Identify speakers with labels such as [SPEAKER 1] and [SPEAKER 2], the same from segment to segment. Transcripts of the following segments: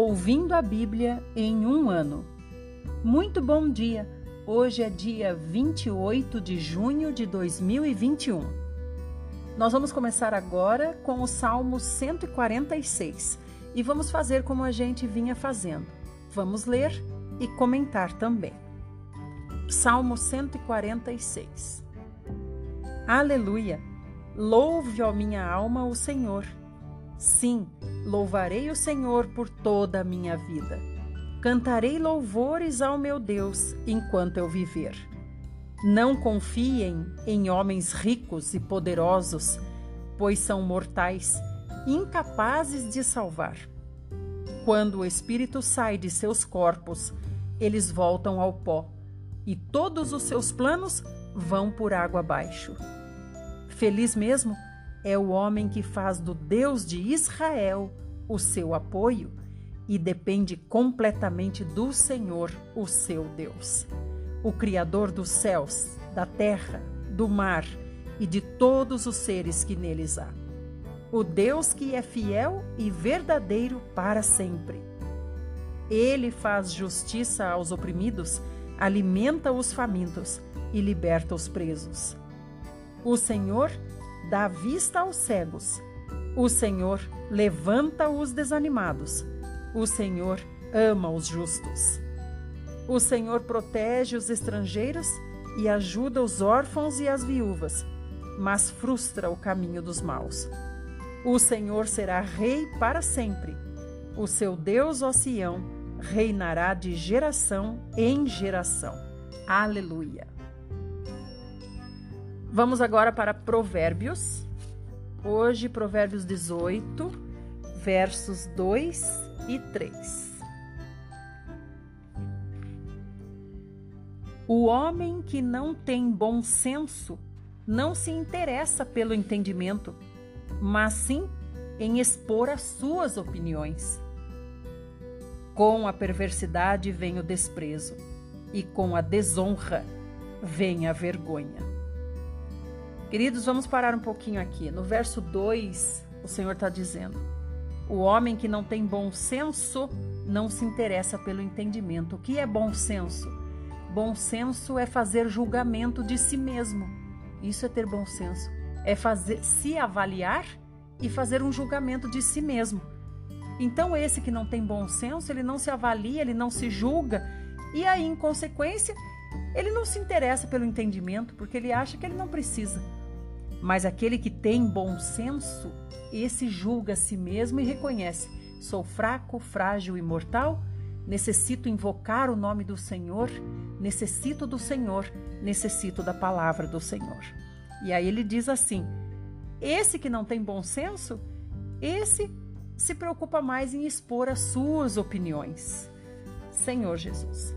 [SPEAKER 1] Ouvindo a Bíblia em um ano. Muito bom dia! Hoje é dia 28 de junho de 2021. Nós vamos começar agora com o Salmo 146 e vamos fazer como a gente vinha fazendo. Vamos ler e comentar também. Salmo 146 Aleluia! Louve, ó minha alma, o Senhor. Sim, louvarei o Senhor por toda a minha vida. Cantarei louvores ao meu Deus enquanto eu viver. Não confiem em homens ricos e poderosos, pois são mortais, incapazes de salvar. Quando o espírito sai de seus corpos, eles voltam ao pó, e todos os seus planos vão por água abaixo. Feliz mesmo é o homem que faz do Deus de Israel o seu apoio e depende completamente do Senhor, o seu Deus, o Criador dos céus, da terra, do mar e de todos os seres que neles há. O Deus que é fiel e verdadeiro para sempre. Ele faz justiça aos oprimidos, alimenta os famintos e liberta os presos. O Senhor dá vista aos cegos. O Senhor levanta os desanimados. O Senhor ama os justos. O Senhor protege os estrangeiros e ajuda os órfãos e as viúvas, mas frustra o caminho dos maus. O Senhor será rei para sempre. O seu Deus, ó Sião, reinará de geração em geração. Aleluia. Vamos agora para Provérbios. Hoje, Provérbios 18, versos 2 e 3. O homem que não tem bom senso não se interessa pelo entendimento, mas sim em expor as suas opiniões. Com a perversidade vem o desprezo, e com a desonra vem a vergonha. Queridos, vamos parar um pouquinho aqui. No verso 2, o Senhor está dizendo: O homem que não tem bom senso não se interessa pelo entendimento. O que é bom senso? Bom senso é fazer julgamento de si mesmo. Isso é ter bom senso. É fazer se avaliar e fazer um julgamento de si mesmo. Então, esse que não tem bom senso, ele não se avalia, ele não se julga, e aí, em consequência, ele não se interessa pelo entendimento, porque ele acha que ele não precisa. Mas aquele que tem bom senso, esse julga a si mesmo e reconhece: sou fraco, frágil e mortal, necessito invocar o nome do Senhor, necessito do Senhor, necessito da palavra do Senhor. E aí ele diz assim: esse que não tem bom senso, esse se preocupa mais em expor as suas opiniões. Senhor Jesus.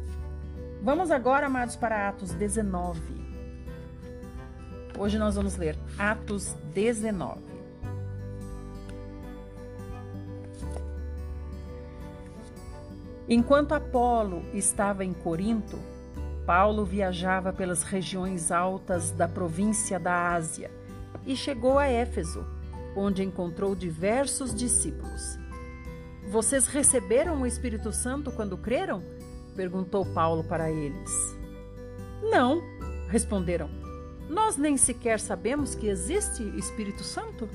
[SPEAKER 1] Vamos agora, amados, para Atos 19. Hoje nós vamos ler Atos 19. Enquanto Apolo estava em Corinto, Paulo viajava pelas regiões altas da província da Ásia e chegou a Éfeso, onde encontrou diversos discípulos. Vocês receberam o Espírito Santo quando creram? perguntou Paulo para eles. Não, responderam. Nós nem sequer sabemos que existe Espírito Santo?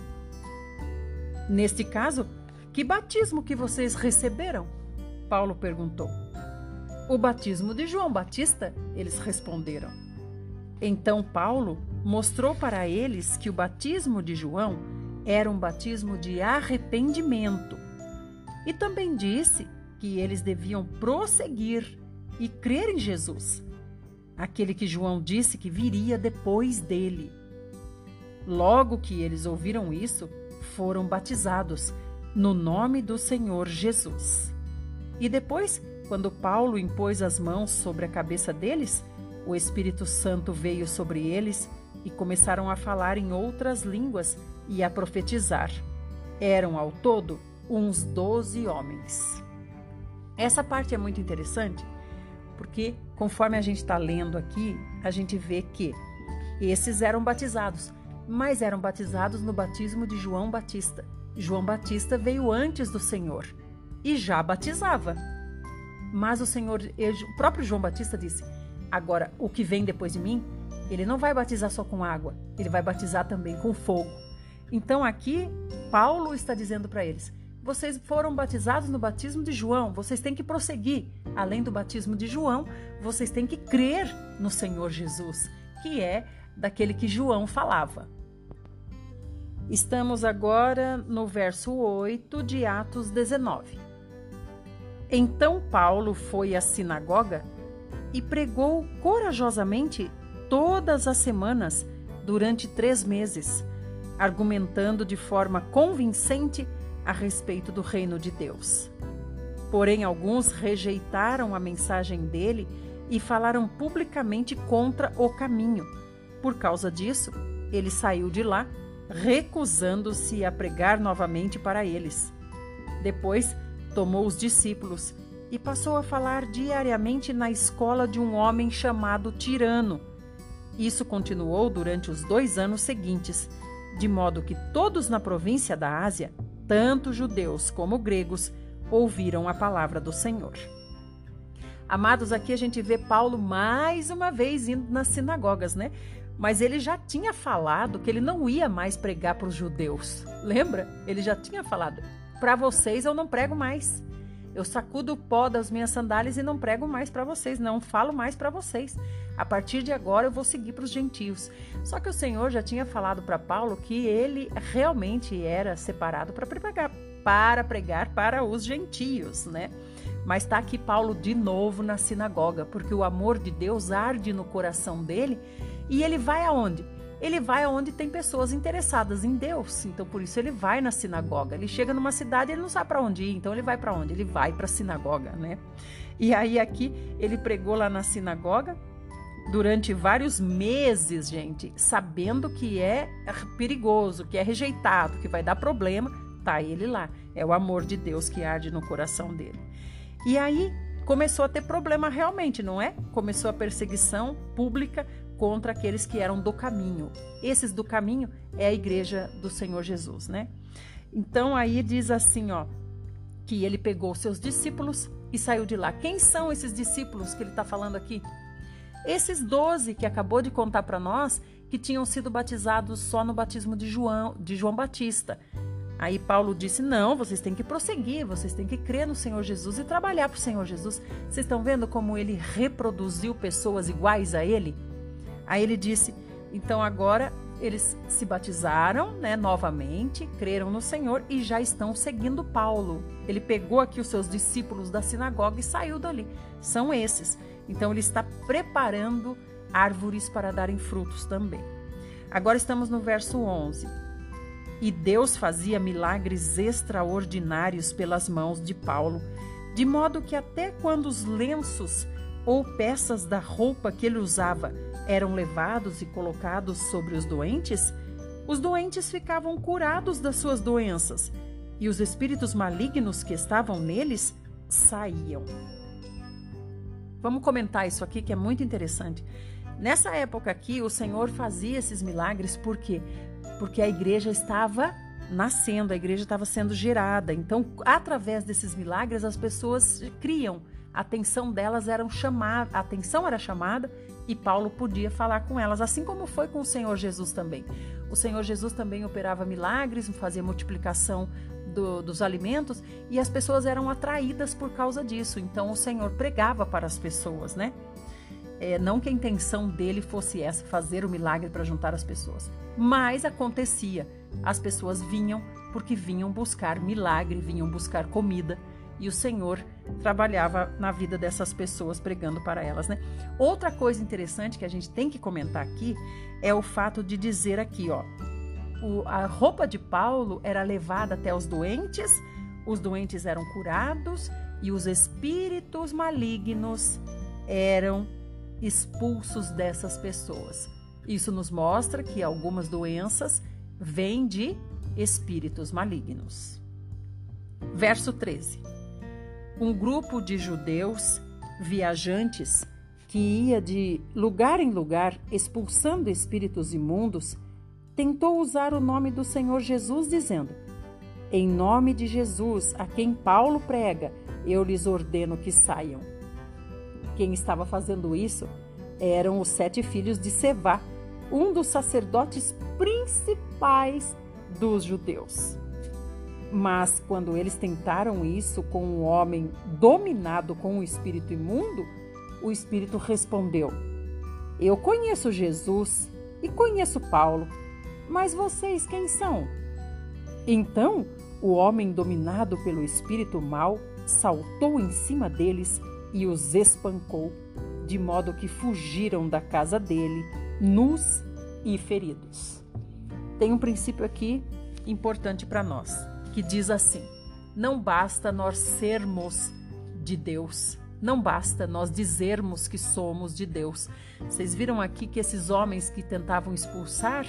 [SPEAKER 1] Neste caso, que batismo que vocês receberam? Paulo perguntou. O batismo de João Batista, eles responderam. Então Paulo mostrou para eles que o batismo de João era um batismo de arrependimento e também disse que eles deviam prosseguir e crer em Jesus aquele que João disse que viria depois dele. Logo que eles ouviram isso, foram batizados no nome do Senhor Jesus. E depois, quando Paulo impôs as mãos sobre a cabeça deles, o Espírito Santo veio sobre eles e começaram a falar em outras línguas e a profetizar. Eram ao todo uns doze homens. Essa parte é muito interessante porque conforme a gente está lendo aqui, a gente vê que esses eram batizados, mas eram batizados no batismo de João Batista. João Batista veio antes do Senhor e já batizava. Mas o Senhor, o próprio João Batista disse: Agora, o que vem depois de mim, ele não vai batizar só com água, ele vai batizar também com fogo. Então aqui, Paulo está dizendo para eles: vocês foram batizados no batismo de João, vocês têm que prosseguir. Além do batismo de João, vocês têm que crer no Senhor Jesus, que é daquele que João falava. Estamos agora no verso 8 de Atos 19. Então Paulo foi à sinagoga e pregou corajosamente todas as semanas durante três meses, argumentando de forma convincente a respeito do reino de Deus. Porém, alguns rejeitaram a mensagem dele e falaram publicamente contra o caminho. Por causa disso, ele saiu de lá, recusando-se a pregar novamente para eles. Depois, tomou os discípulos e passou a falar diariamente na escola de um homem chamado Tirano. Isso continuou durante os dois anos seguintes, de modo que todos na província da Ásia tanto judeus como gregos ouviram a palavra do Senhor. Amados, aqui a gente vê Paulo mais uma vez indo nas sinagogas, né? Mas ele já tinha falado que ele não ia mais pregar para os judeus. Lembra? Ele já tinha falado: para vocês eu não prego mais. Eu sacudo o pó das minhas sandálias e não prego mais para vocês, não falo mais para vocês. A partir de agora eu vou seguir para os gentios. Só que o Senhor já tinha falado para Paulo que ele realmente era separado para pregar, para pregar para os gentios, né? Mas está aqui Paulo de novo na sinagoga, porque o amor de Deus arde no coração dele e ele vai aonde? Ele vai aonde tem pessoas interessadas em Deus. Então, por isso ele vai na sinagoga. Ele chega numa cidade, ele não sabe para onde ir, então ele vai para onde? Ele vai para a sinagoga, né? E aí aqui ele pregou lá na sinagoga durante vários meses, gente, sabendo que é perigoso, que é rejeitado, que vai dar problema, tá ele lá. É o amor de Deus que arde no coração dele. E aí começou a ter problema realmente, não é? Começou a perseguição pública contra aqueles que eram do caminho. Esses do caminho é a igreja do Senhor Jesus, né? Então aí diz assim, ó, que ele pegou seus discípulos e saiu de lá. Quem são esses discípulos que ele está falando aqui? Esses doze que acabou de contar para nós que tinham sido batizados só no batismo de João, de João Batista. Aí Paulo disse: Não, vocês têm que prosseguir, vocês têm que crer no Senhor Jesus e trabalhar para o Senhor Jesus. Vocês estão vendo como ele reproduziu pessoas iguais a ele? Aí ele disse: então agora eles se batizaram, né, novamente, creram no Senhor e já estão seguindo Paulo. Ele pegou aqui os seus discípulos da sinagoga e saiu dali. São esses. Então ele está preparando árvores para darem frutos também. Agora estamos no verso 11. E Deus fazia milagres extraordinários pelas mãos de Paulo, de modo que até quando os lenços ou peças da roupa que ele usava eram levados e colocados sobre os doentes, os doentes ficavam curados das suas doenças e os espíritos malignos que estavam neles saíam. Vamos comentar isso aqui que é muito interessante. Nessa época aqui, o Senhor fazia esses milagres por quê? Porque a igreja estava nascendo, a igreja estava sendo gerada. Então, através desses milagres, as pessoas criam. A atenção delas era chamada, a atenção era chamada e Paulo podia falar com elas, assim como foi com o Senhor Jesus também. O Senhor Jesus também operava milagres, fazia multiplicação do, dos alimentos e as pessoas eram atraídas por causa disso. Então o Senhor pregava para as pessoas, né? É, não que a intenção dele fosse essa, fazer o milagre para juntar as pessoas, mas acontecia. As pessoas vinham porque vinham buscar milagre, vinham buscar comida e o Senhor trabalhava na vida dessas pessoas pregando para elas, né? Outra coisa interessante que a gente tem que comentar aqui é o fato de dizer aqui, ó, o, a roupa de Paulo era levada até os doentes, os doentes eram curados e os espíritos malignos eram expulsos dessas pessoas. Isso nos mostra que algumas doenças vêm de espíritos malignos. Verso 13 um grupo de judeus viajantes que ia de lugar em lugar expulsando espíritos imundos tentou usar o nome do Senhor Jesus, dizendo: Em nome de Jesus, a quem Paulo prega, eu lhes ordeno que saiam. Quem estava fazendo isso eram os sete filhos de Sevá, um dos sacerdotes principais dos judeus. Mas quando eles tentaram isso com um homem dominado com o espírito imundo, o espírito respondeu: Eu conheço Jesus e conheço Paulo, mas vocês quem são? Então o homem dominado pelo espírito mau saltou em cima deles e os espancou, de modo que fugiram da casa dele, nus e feridos. Tem um princípio aqui importante para nós, que diz assim: não basta nós sermos de Deus, não basta nós dizermos que somos de Deus. Vocês viram aqui que esses homens que tentavam expulsar,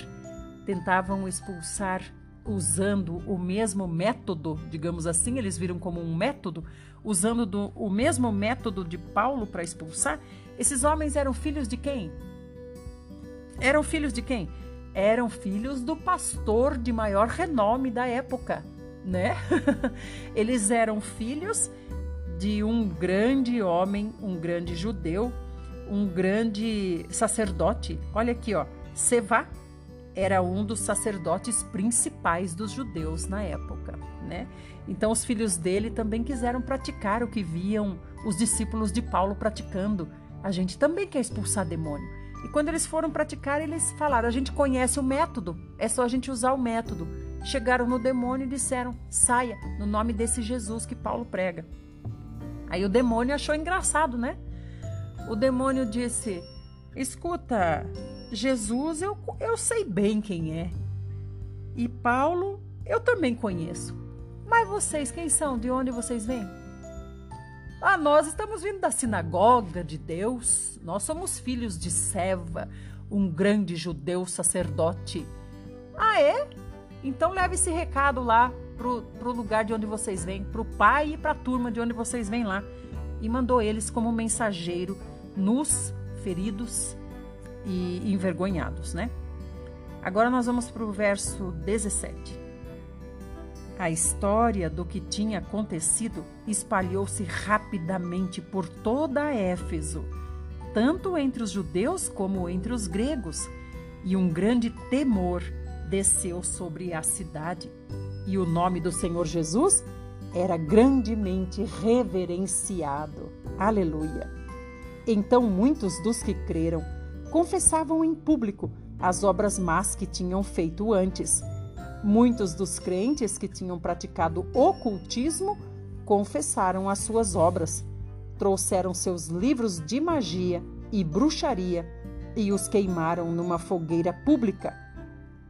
[SPEAKER 1] tentavam expulsar usando o mesmo método, digamos assim, eles viram como um método, usando do, o mesmo método de Paulo para expulsar. Esses homens eram filhos de quem? Eram filhos de quem? Eram filhos do pastor de maior renome da época, né? eles eram filhos de um grande homem, um grande judeu, um grande sacerdote. Olha aqui, ó, Sevá era um dos sacerdotes principais dos judeus na época, né? Então os filhos dele também quiseram praticar o que viam os discípulos de Paulo praticando. A gente também quer expulsar demônio. E quando eles foram praticar, eles falaram: a gente conhece o método, é só a gente usar o método. Chegaram no demônio e disseram: saia, no nome desse Jesus que Paulo prega. Aí o demônio achou engraçado, né? O demônio disse: escuta, Jesus, eu, eu sei bem quem é. E Paulo, eu também conheço. Mas vocês, quem são? De onde vocês vêm? Ah, nós estamos vindo da sinagoga de Deus. Nós somos filhos de Seva, um grande judeu sacerdote. Ah, é? Então leve esse recado lá pro, pro lugar de onde vocês vêm, pro pai e pra turma de onde vocês vêm lá. E mandou eles como mensageiro nos feridos e envergonhados, né? Agora nós vamos para o verso 17. A história do que tinha acontecido espalhou-se rapidamente por toda Éfeso, tanto entre os judeus como entre os gregos, e um grande temor desceu sobre a cidade. E o nome do Senhor Jesus era grandemente reverenciado. Aleluia! Então muitos dos que creram confessavam em público as obras más que tinham feito antes. Muitos dos crentes que tinham praticado ocultismo confessaram as suas obras, trouxeram seus livros de magia e bruxaria e os queimaram numa fogueira pública.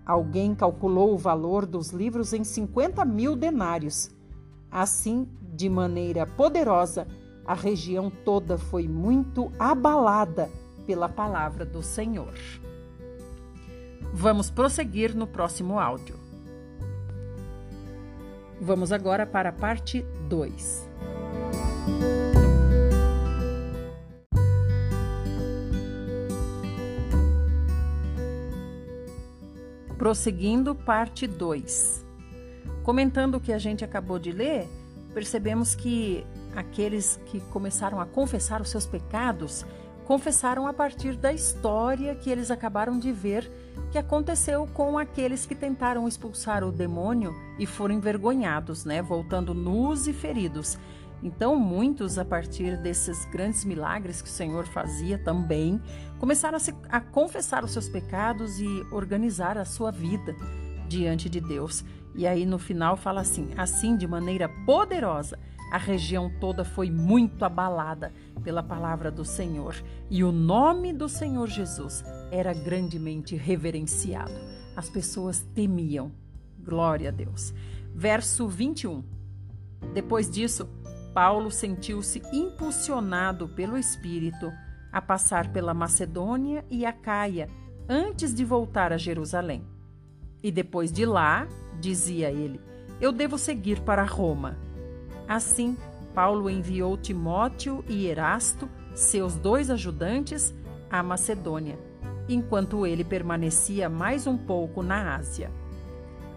[SPEAKER 1] Alguém calculou o valor dos livros em 50 mil denários. Assim, de maneira poderosa, a região toda foi muito abalada pela palavra do Senhor. Vamos prosseguir no próximo áudio. Vamos agora para a parte 2. Prosseguindo, parte 2. Comentando o que a gente acabou de ler, percebemos que aqueles que começaram a confessar os seus pecados confessaram a partir da história que eles acabaram de ver que aconteceu com aqueles que tentaram expulsar o demônio e foram envergonhados, né, voltando nus e feridos. Então, muitos, a partir desses grandes milagres que o Senhor fazia também, começaram a, se, a confessar os seus pecados e organizar a sua vida diante de Deus. E aí, no final, fala assim: assim, de maneira poderosa, a região toda foi muito abalada pela palavra do Senhor e o nome do Senhor Jesus era grandemente reverenciado. As pessoas temiam. Glória a Deus. Verso 21. Depois disso, Paulo sentiu-se impulsionado pelo Espírito a passar pela Macedônia e a Caia antes de voltar a Jerusalém. E depois de lá, dizia ele, eu devo seguir para Roma. Assim, Paulo enviou Timóteo e Erasto, seus dois ajudantes, à Macedônia, enquanto ele permanecia mais um pouco na Ásia.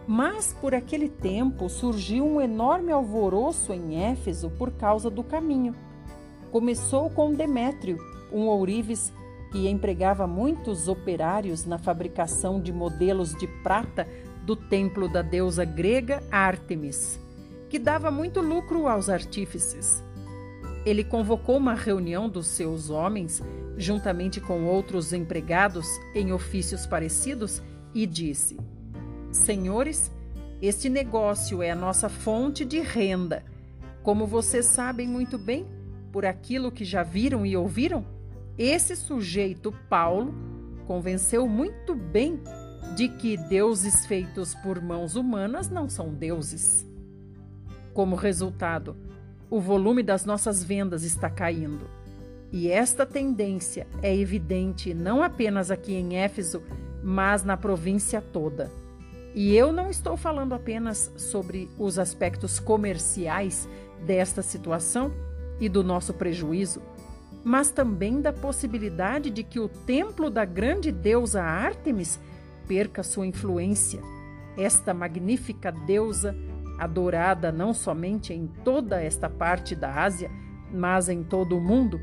[SPEAKER 1] Mas por aquele tempo surgiu um enorme alvoroço em Éfeso por causa do caminho. Começou com Demétrio, um ourives que empregava muitos operários na fabricação de modelos de prata do templo da deusa grega Ártemis, que dava muito lucro aos artífices. Ele convocou uma reunião dos seus homens, juntamente com outros empregados em ofícios parecidos, e disse: Senhores, este negócio é a nossa fonte de renda. Como vocês sabem muito bem, por aquilo que já viram e ouviram, esse sujeito, Paulo, convenceu muito bem de que deuses feitos por mãos humanas não são deuses. Como resultado, o volume das nossas vendas está caindo. E esta tendência é evidente não apenas aqui em Éfeso, mas na província toda. E eu não estou falando apenas sobre os aspectos comerciais desta situação e do nosso prejuízo, mas também da possibilidade de que o templo da grande deusa Ártemis perca sua influência. Esta magnífica deusa, adorada não somente em toda esta parte da Ásia, mas em todo o mundo,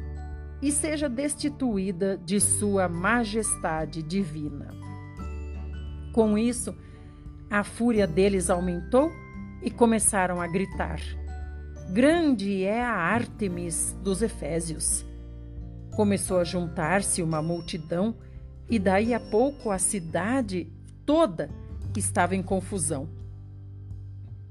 [SPEAKER 1] e seja destituída de sua majestade divina. Com isso, a fúria deles aumentou e começaram a gritar: Grande é a Ártemis dos Efésios. Começou a juntar-se uma multidão e daí a pouco a cidade toda estava em confusão.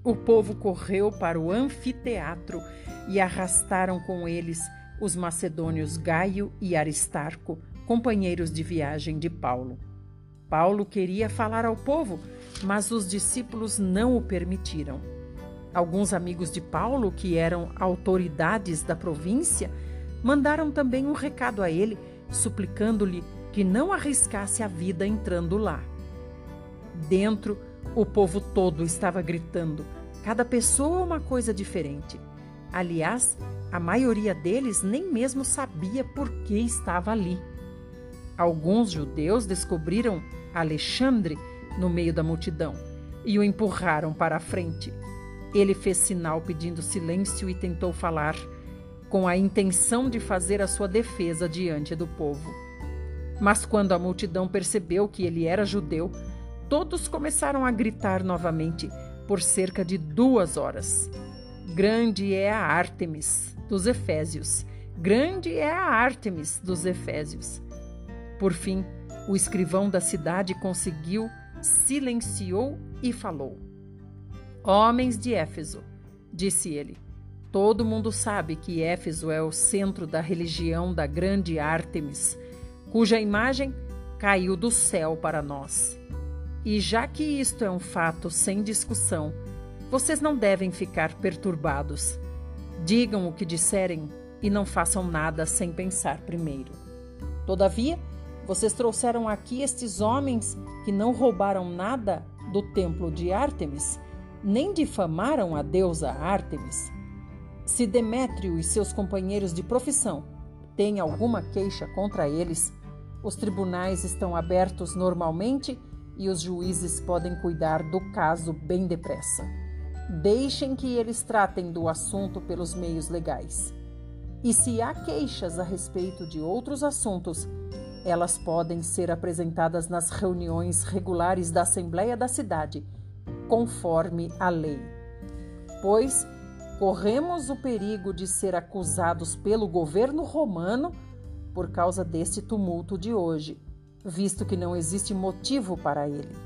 [SPEAKER 1] O povo correu para o anfiteatro e arrastaram com eles os macedônios Gaio e Aristarco, companheiros de viagem de Paulo. Paulo queria falar ao povo, mas os discípulos não o permitiram. Alguns amigos de Paulo, que eram autoridades da província, mandaram também um recado a ele, suplicando-lhe que não arriscasse a vida entrando lá. Dentro, o povo todo estava gritando, cada pessoa uma coisa diferente. Aliás, a maioria deles nem mesmo sabia por que estava ali. Alguns judeus descobriram Alexandre no meio da multidão e o empurraram para a frente. Ele fez sinal pedindo silêncio e tentou falar, com a intenção de fazer a sua defesa diante do povo. Mas quando a multidão percebeu que ele era judeu, todos começaram a gritar novamente por cerca de duas horas. Grande é a Ártemis dos Efésios! Grande é a Ártemis dos Efésios! Por fim, o escrivão da cidade conseguiu, silenciou e falou: Homens de Éfeso, disse ele, todo mundo sabe que Éfeso é o centro da religião da grande Ártemis cuja imagem caiu do céu para nós. E já que isto é um fato sem discussão, vocês não devem ficar perturbados. Digam o que disserem e não façam nada sem pensar primeiro. Todavia, vocês trouxeram aqui estes homens que não roubaram nada do templo de Ártemis, nem difamaram a deusa Ártemis. Se Demétrio e seus companheiros de profissão têm alguma queixa contra eles, os tribunais estão abertos normalmente e os juízes podem cuidar do caso bem depressa. Deixem que eles tratem do assunto pelos meios legais. E se há queixas a respeito de outros assuntos, elas podem ser apresentadas nas reuniões regulares da Assembleia da cidade, conforme a lei. Pois corremos o perigo de ser acusados pelo governo romano por causa deste tumulto de hoje, visto que não existe motivo para ele.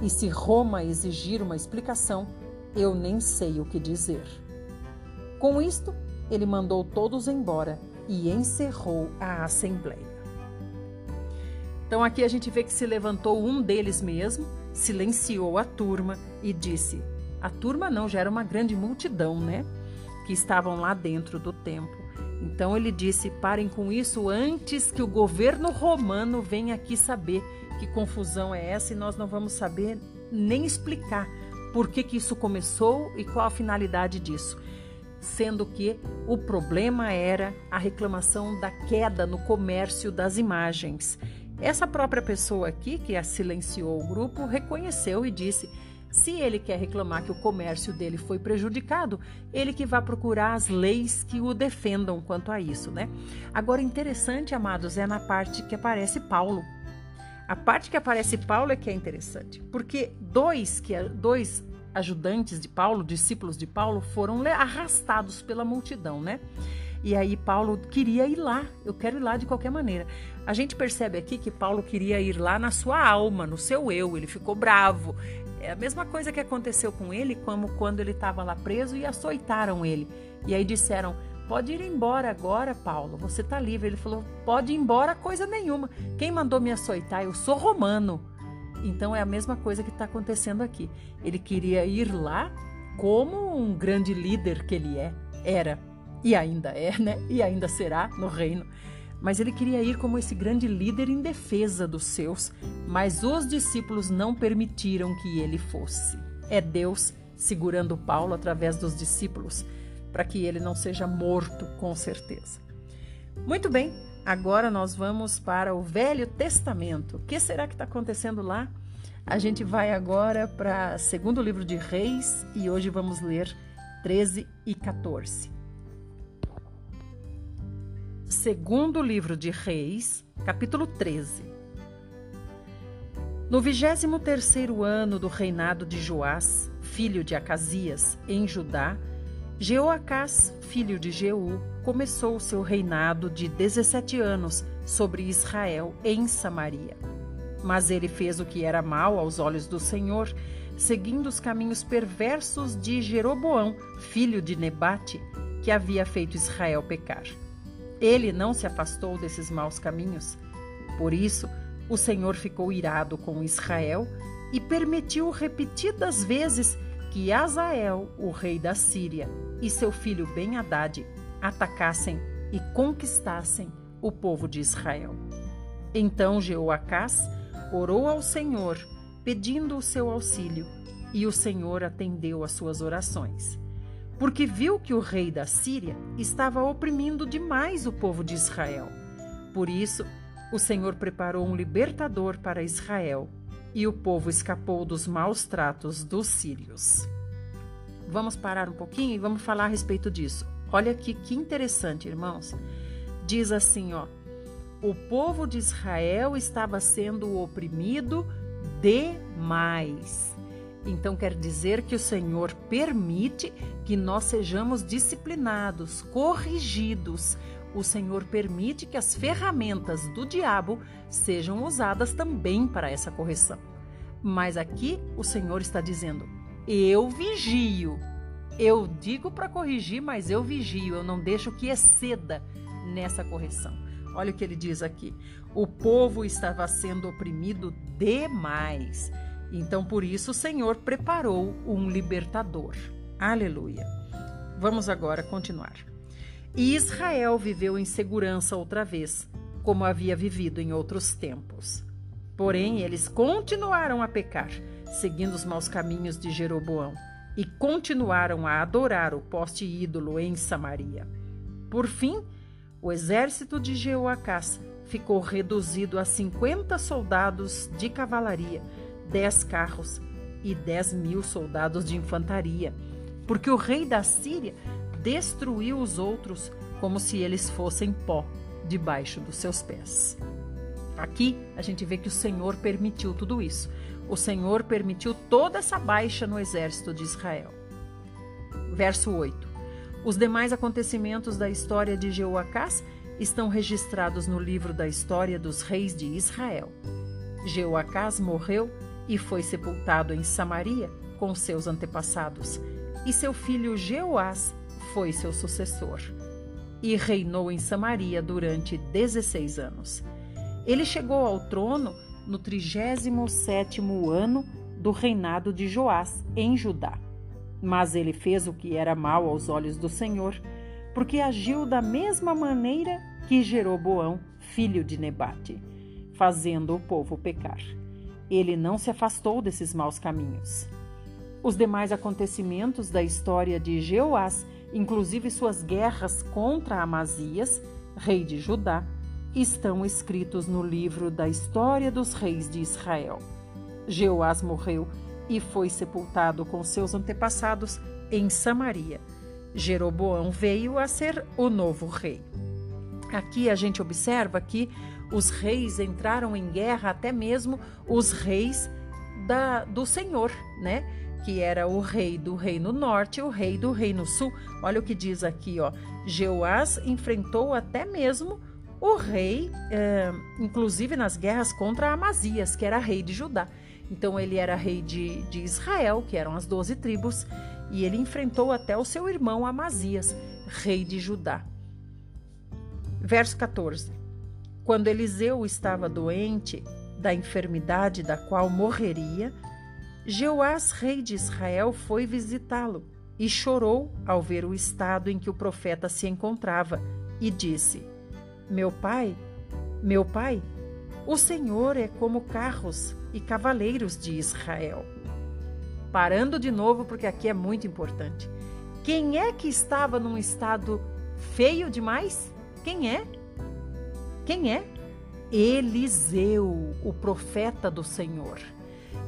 [SPEAKER 1] E se Roma exigir uma explicação, eu nem sei o que dizer. Com isto, ele mandou todos embora e encerrou a assembleia. Então aqui a gente vê que se levantou um deles mesmo, silenciou a turma e disse: a turma não, já era uma grande multidão, né? Que estavam lá dentro do templo. Então ele disse: parem com isso antes que o governo romano venha aqui saber que confusão é essa e nós não vamos saber nem explicar por que, que isso começou e qual a finalidade disso. Sendo que o problema era a reclamação da queda no comércio das imagens. Essa própria pessoa aqui, que a silenciou o grupo, reconheceu e disse: Se ele quer reclamar que o comércio dele foi prejudicado, ele que vai procurar as leis que o defendam quanto a isso, né? Agora, interessante, amados, é na parte que aparece Paulo. A parte que aparece Paulo é que é interessante, porque dois, que, dois ajudantes de Paulo, discípulos de Paulo, foram arrastados pela multidão, né? E aí Paulo queria ir lá, eu quero ir lá de qualquer maneira. A gente percebe aqui que Paulo queria ir lá na sua alma, no seu eu, ele ficou bravo. É a mesma coisa que aconteceu com ele, como quando ele estava lá preso e açoitaram ele. E aí disseram: Pode ir embora agora, Paulo, você está livre. Ele falou: Pode ir embora, coisa nenhuma. Quem mandou me açoitar? Eu sou romano. Então é a mesma coisa que está acontecendo aqui. Ele queria ir lá como um grande líder que ele é, era e ainda é, né? E ainda será no reino. Mas ele queria ir como esse grande líder em defesa dos seus, mas os discípulos não permitiram que ele fosse. É Deus segurando Paulo através dos discípulos para que ele não seja morto, com certeza. Muito bem, agora nós vamos para o Velho Testamento. O que será que está acontecendo lá? A gente vai agora para segundo livro de Reis e hoje vamos ler 13 e 14. Segundo livro de Reis, capítulo 13. No vigésimo terceiro ano do reinado de Joás, filho de Acasias, em Judá, Jeoacás, filho de Jeú, começou seu reinado de 17 anos sobre Israel em Samaria. Mas ele fez o que era mal aos olhos do Senhor, seguindo os caminhos perversos de Jeroboão, filho de Nebate, que havia feito Israel pecar. Ele não se afastou desses maus caminhos. Por isso, o Senhor ficou irado com Israel e permitiu repetidas vezes que Azael, o rei da Síria, e seu filho Ben-Hadad atacassem e conquistassem o povo de Israel. Então Jeoacás orou ao Senhor, pedindo o seu auxílio, e o Senhor atendeu às suas orações porque viu que o rei da Síria estava oprimindo demais o povo de Israel. Por isso, o Senhor preparou um libertador para Israel e o povo escapou dos maus tratos dos sírios. Vamos parar um pouquinho e vamos falar a respeito disso. Olha aqui que interessante, irmãos. Diz assim, ó: O povo de Israel estava sendo oprimido demais. Então quer dizer que o Senhor permite que nós sejamos disciplinados, corrigidos. O Senhor permite que as ferramentas do diabo sejam usadas também para essa correção. Mas aqui o Senhor está dizendo: eu vigio. Eu digo para corrigir, mas eu vigio, eu não deixo que exceda nessa correção. Olha o que ele diz aqui: o povo estava sendo oprimido demais. Então, por isso, o Senhor preparou um libertador. Aleluia. Vamos agora continuar. E Israel viveu em segurança outra vez, como havia vivido em outros tempos. Porém, eles continuaram a pecar, seguindo os maus caminhos de Jeroboão, e continuaram a adorar o poste ídolo em Samaria. Por fim, o exército de Jeoacás ficou reduzido a 50 soldados de cavalaria dez carros e dez mil soldados de infantaria, porque o rei da Síria destruiu os outros como se eles fossem pó debaixo dos seus pés. Aqui a gente vê que o Senhor permitiu tudo isso. O Senhor permitiu toda essa baixa no exército de Israel. Verso 8. Os demais acontecimentos da história de Jeoacás estão registrados no livro da história dos reis de Israel. Jeoacás morreu e foi sepultado em Samaria com seus antepassados, e seu filho Jeoás foi seu sucessor. E reinou em Samaria durante 16 anos. Ele chegou ao trono no 37 ano do reinado de Joás em Judá. Mas ele fez o que era mal aos olhos do Senhor, porque agiu da mesma maneira que Jeroboão, filho de Nebate, fazendo o povo pecar. Ele não se afastou desses maus caminhos. Os demais acontecimentos da história de Jeoás, inclusive suas guerras contra Amazias, rei de Judá, estão escritos no livro da história dos reis de Israel. Jeoás morreu e foi sepultado com seus antepassados em Samaria. Jeroboão veio a ser o novo rei. Aqui a gente observa que os reis entraram em guerra, até mesmo os reis da, do Senhor, né? Que era o rei do reino norte o rei do reino sul. Olha o que diz aqui, ó. Jeoás enfrentou até mesmo o rei, é, inclusive nas guerras contra Amazias, que era rei de Judá. Então ele era rei de, de Israel, que eram as doze tribos, e ele enfrentou até o seu irmão Amazias, rei de Judá. Verso 14. Quando Eliseu estava doente da enfermidade da qual morreria, Jeoás, rei de Israel, foi visitá-lo e chorou ao ver o estado em que o profeta se encontrava e disse: Meu pai, meu pai, o Senhor é como carros e cavaleiros de Israel. Parando de novo, porque aqui é muito importante. Quem é que estava num estado feio demais? Quem é? Quem é? Eliseu, o profeta do Senhor.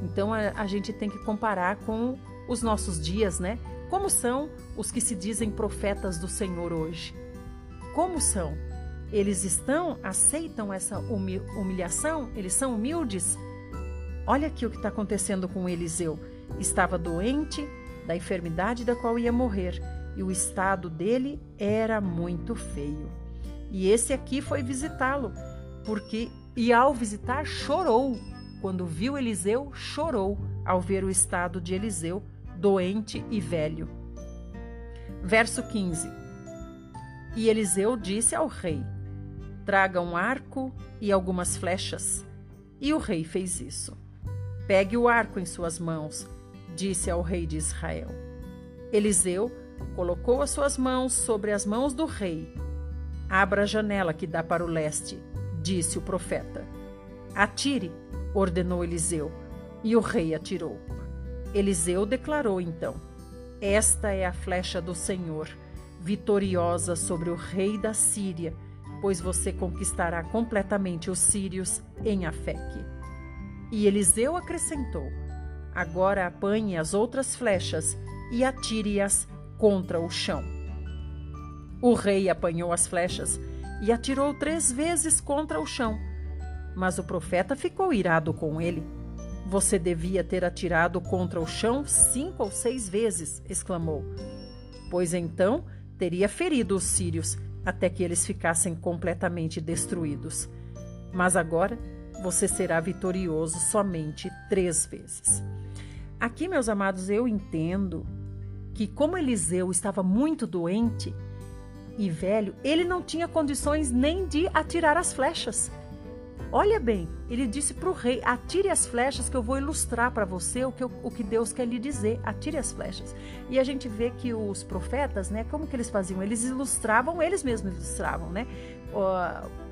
[SPEAKER 1] Então a, a, gente tem que comparar com os nossos dias, né? Como são os que se dizem profetas do Senhor hoje? Como são? Eles estão, aceitam essa humilhação? Eles são humildes? Olha aqui o que está acontecendo com Eliseu. Estava doente da enfermidade da qual ia morrer e o estado dele era muito feio. E esse aqui foi visitá-lo, porque e ao visitar chorou. Quando viu Eliseu, chorou ao ver o estado de Eliseu, doente e velho. Verso 15. E Eliseu disse ao rei: Traga um arco e algumas flechas. E o rei fez isso. Pegue o arco em suas mãos, disse ao rei de Israel. Eliseu colocou as suas mãos sobre as mãos do rei. Abra a janela que dá para o leste, disse o profeta. Atire, ordenou Eliseu, e o rei atirou. Eliseu declarou então: Esta é a flecha do Senhor, vitoriosa sobre o rei da Síria, pois você conquistará completamente os sírios em Afeque. E Eliseu acrescentou: Agora apanhe as outras flechas e atire-as contra o chão. O rei apanhou as flechas e atirou três vezes contra o chão. Mas o profeta ficou irado com ele. Você devia ter atirado contra o chão cinco ou seis vezes, exclamou. Pois então teria ferido os sírios até que eles ficassem completamente destruídos. Mas agora você será vitorioso somente três vezes. Aqui, meus amados, eu entendo que, como Eliseu estava muito doente e velho, ele não tinha condições nem de atirar as flechas. Olha bem, ele disse para o rei: atire as flechas que eu vou ilustrar para você o que, o que Deus quer lhe dizer. Atire as flechas. E a gente vê que os profetas, né, como que eles faziam? Eles ilustravam, eles mesmos ilustravam, né?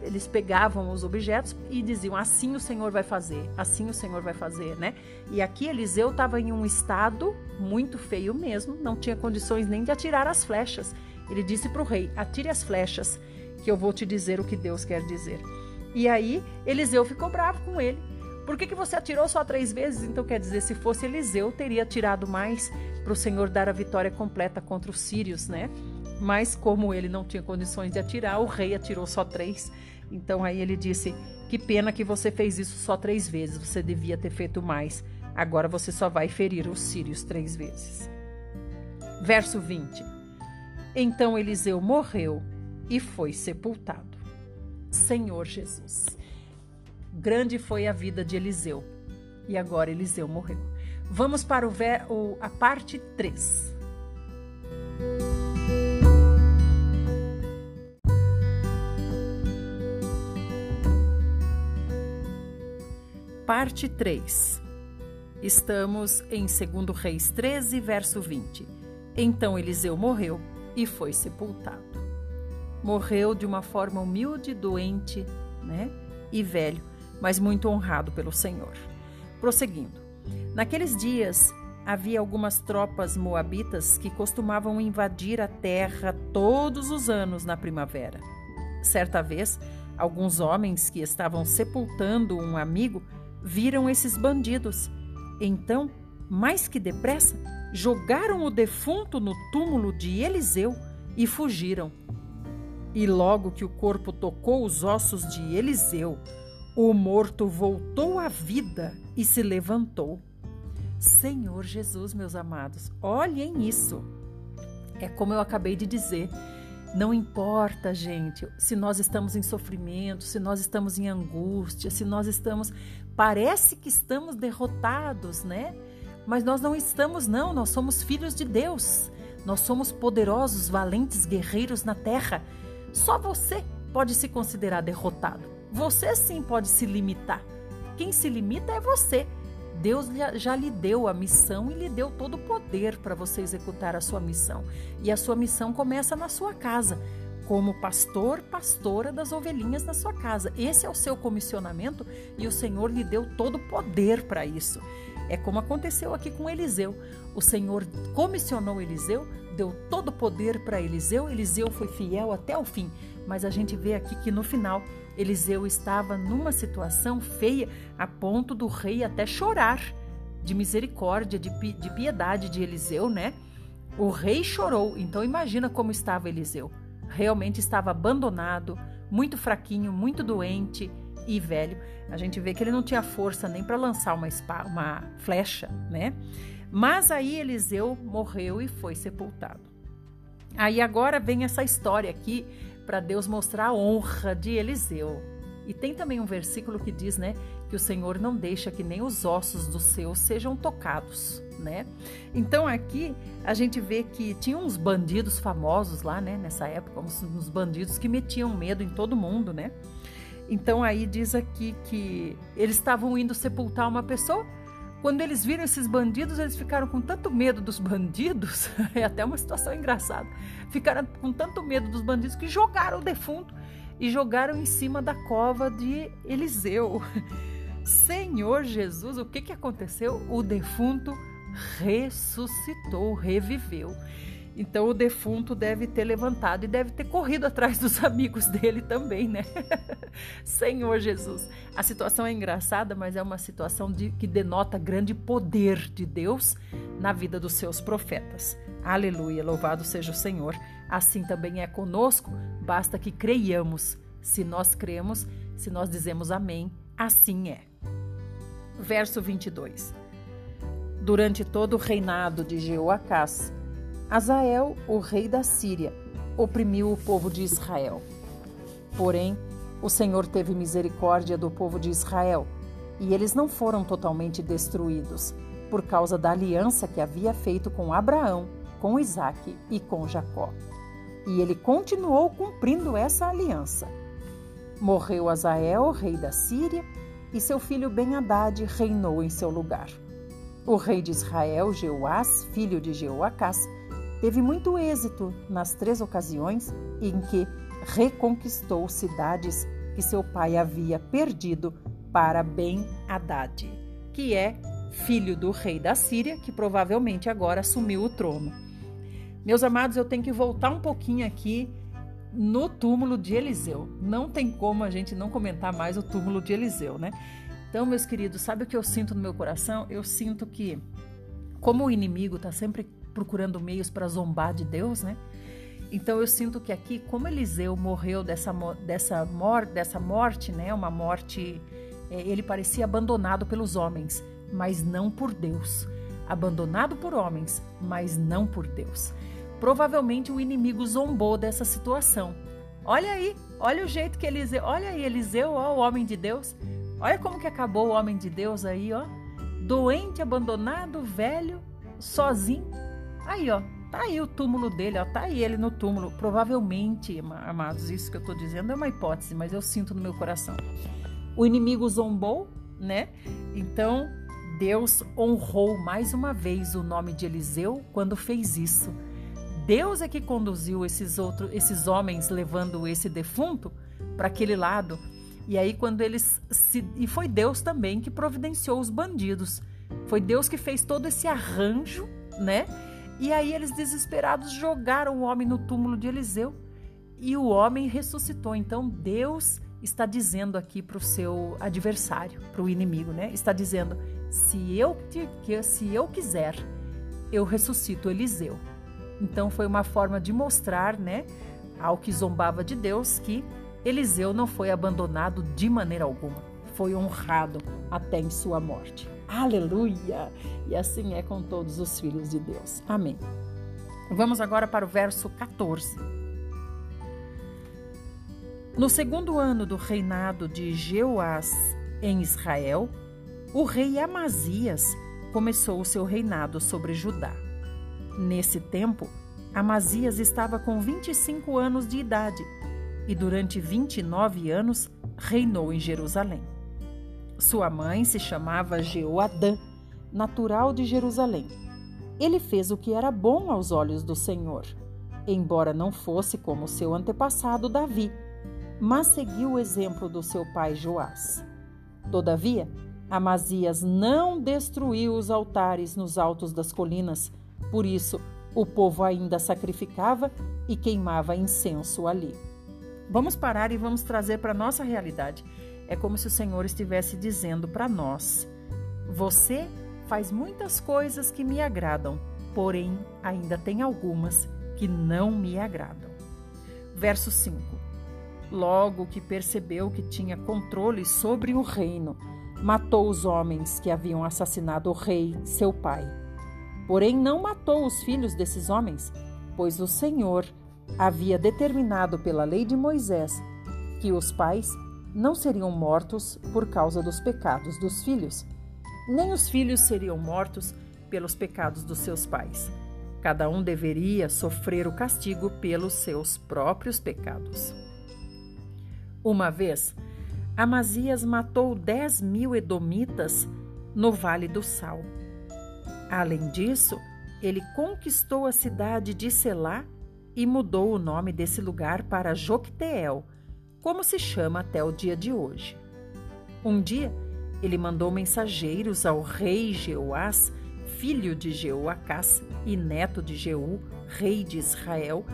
[SPEAKER 1] eles pegavam os objetos e diziam: assim o Senhor vai fazer, assim o Senhor vai fazer, né? E aqui Eliseu estava em um estado muito feio mesmo, não tinha condições nem de atirar as flechas. Ele disse para o rei: atire as flechas, que eu vou te dizer o que Deus quer dizer. E aí Eliseu ficou bravo com ele. Por que, que você atirou só três vezes? Então quer dizer, se fosse Eliseu, teria atirado mais para o Senhor dar a vitória completa contra os sírios, né? Mas como ele não tinha condições de atirar, o rei atirou só três. Então aí ele disse: Que pena que você fez isso só três vezes, você devia ter feito mais. Agora você só vai ferir os sírios três vezes. Verso 20: Então Eliseu morreu e foi sepultado. Senhor Jesus. Grande foi a vida de Eliseu. E agora Eliseu morreu. Vamos para o, o a parte 3. Parte 3. Estamos em 2 Reis 13, verso 20. Então Eliseu morreu e foi sepultado morreu de uma forma humilde, doente, né? E velho, mas muito honrado pelo Senhor. Prosseguindo. Naqueles dias havia algumas tropas moabitas que costumavam invadir a terra todos os anos na primavera. Certa vez, alguns homens que estavam sepultando um amigo viram esses bandidos. Então mais que depressa, jogaram o defunto no túmulo de Eliseu e fugiram. E logo que o corpo tocou os ossos de Eliseu, o morto voltou à vida e se levantou. Senhor Jesus, meus amados, olhem isso. É como eu acabei de dizer. Não importa, gente, se nós estamos em sofrimento, se nós estamos em angústia, se nós estamos. Parece que estamos derrotados, né? Mas nós não estamos, não. Nós somos filhos de Deus. Nós somos poderosos, valentes guerreiros na terra. Só você pode se considerar derrotado. Você sim pode se limitar. Quem se limita é você. Deus já lhe deu a missão e lhe deu todo o poder para você executar a sua missão. E a sua missão começa na sua casa, como pastor, pastora das ovelhinhas na sua casa. Esse é o seu comissionamento e o Senhor lhe deu todo o poder para isso. É como aconteceu aqui com Eliseu. O Senhor comissionou Eliseu, deu todo o poder para Eliseu. Eliseu foi fiel até o fim. Mas a gente vê aqui que no final Eliseu estava numa situação feia a ponto do rei até chorar de misericórdia, de, de piedade de Eliseu, né? O rei chorou, então imagina como estava Eliseu. Realmente estava abandonado, muito fraquinho, muito doente e velho. A gente vê que ele não tinha força nem para lançar uma, uma flecha, né? Mas aí Eliseu morreu e foi sepultado. Aí agora vem essa história aqui para Deus mostrar a honra de Eliseu. E tem também um versículo que diz, né, que o Senhor não deixa que nem os ossos dos seus sejam tocados, né? Então aqui a gente vê que tinha uns bandidos famosos lá, né, nessa época, uns, uns bandidos que metiam medo em todo mundo, né? Então aí diz aqui que eles estavam indo sepultar uma pessoa. Quando eles viram esses bandidos, eles ficaram com tanto medo dos bandidos, é até uma situação engraçada. Ficaram com tanto medo dos bandidos que jogaram o defunto e jogaram em cima da cova de Eliseu. Senhor Jesus, o que, que aconteceu? O defunto ressuscitou, reviveu. Então o defunto deve ter levantado e deve ter corrido atrás dos amigos dele também, né? Senhor Jesus. A situação é engraçada, mas é uma situação de, que denota grande poder de Deus na vida dos seus profetas. Aleluia, louvado seja o Senhor. Assim também é conosco, basta que creiamos. Se nós cremos, se nós dizemos amém, assim é. Verso 22. Durante todo o reinado de Jeoacás, Azael, o rei da Síria, oprimiu o povo de Israel. Porém, o Senhor teve misericórdia do povo de Israel, e eles não foram totalmente destruídos, por causa da aliança que havia feito com Abraão, com Isaque e com Jacó. E ele continuou cumprindo essa aliança. Morreu Azael, rei da Síria, e seu filho Ben-Hadad reinou em seu lugar. O rei de Israel, Jeoás, filho de Jeoacás, Teve muito êxito nas três ocasiões em que reconquistou cidades que seu pai havia perdido para Ben-Hadad, que é filho do rei da Síria, que provavelmente agora assumiu o trono. Meus amados, eu tenho que voltar um pouquinho aqui no túmulo de Eliseu. Não tem como a gente não comentar mais o túmulo de Eliseu, né? Então, meus queridos, sabe o que eu sinto no meu coração? Eu sinto que, como o inimigo está sempre procurando meios para zombar de Deus, né? Então eu sinto que aqui, como Eliseu morreu dessa, dessa, mor dessa morte, né? Uma morte, é, ele parecia abandonado pelos homens, mas não por Deus. Abandonado por homens, mas não por Deus. Provavelmente o inimigo zombou dessa situação. Olha aí, olha o jeito que Eliseu, olha aí Eliseu, ó, o homem de Deus. Olha como que acabou o homem de Deus aí, ó. Doente, abandonado, velho, sozinho, Aí, ó, tá aí o túmulo dele, ó, tá aí ele no túmulo. Provavelmente, amados, isso que eu tô dizendo é uma hipótese, mas eu sinto no meu coração. O inimigo zombou, né? Então, Deus honrou mais uma vez o nome de Eliseu quando fez isso. Deus é que conduziu esses outros, esses homens levando esse defunto para aquele lado. E aí quando eles se e foi Deus também que providenciou os bandidos. Foi Deus que fez todo esse arranjo, né? E aí eles desesperados jogaram o homem no túmulo de Eliseu e o homem ressuscitou. Então Deus está dizendo aqui para o seu adversário, para o inimigo, né? Está dizendo: se eu, que, se eu quiser, eu ressuscito Eliseu. Então foi uma forma de mostrar, né, ao que zombava de Deus, que Eliseu não foi abandonado de maneira alguma. Foi honrado até em sua morte. Aleluia! E assim é com todos os filhos de Deus. Amém. Vamos agora para o verso 14. No segundo ano do reinado de Jeoás em Israel, o rei Amazias começou o seu reinado sobre Judá. Nesse tempo, Amazias estava com 25 anos de idade e durante 29 anos reinou em Jerusalém. Sua mãe se chamava Jeoadã, natural de Jerusalém. Ele fez o que era bom aos olhos do Senhor, embora não fosse como seu antepassado Davi, mas seguiu o exemplo do seu pai Joás. Todavia, Amazias não destruiu os altares nos altos das colinas, por isso o povo ainda sacrificava e queimava incenso ali. Vamos parar e vamos trazer para a nossa realidade. É como se o Senhor estivesse dizendo para nós: Você faz muitas coisas que me agradam, porém ainda tem algumas que não me agradam. Verso 5: Logo que percebeu que tinha controle sobre o reino, matou os homens que haviam assassinado o rei, seu pai. Porém, não matou os filhos desses homens, pois o Senhor havia determinado pela lei de Moisés que os pais não seriam mortos por causa dos pecados dos filhos, nem os filhos seriam mortos pelos pecados dos seus pais. Cada um deveria sofrer o castigo pelos seus próprios pecados. Uma vez, Amazias matou dez mil edomitas no Vale do Sal. Além disso, ele conquistou a cidade de Selá e mudou o nome desse lugar para Jocteel, como se chama até o dia de hoje. Um dia, ele mandou mensageiros ao rei Jeoás, filho de Jeoacás e neto de Jeú, rei de Israel,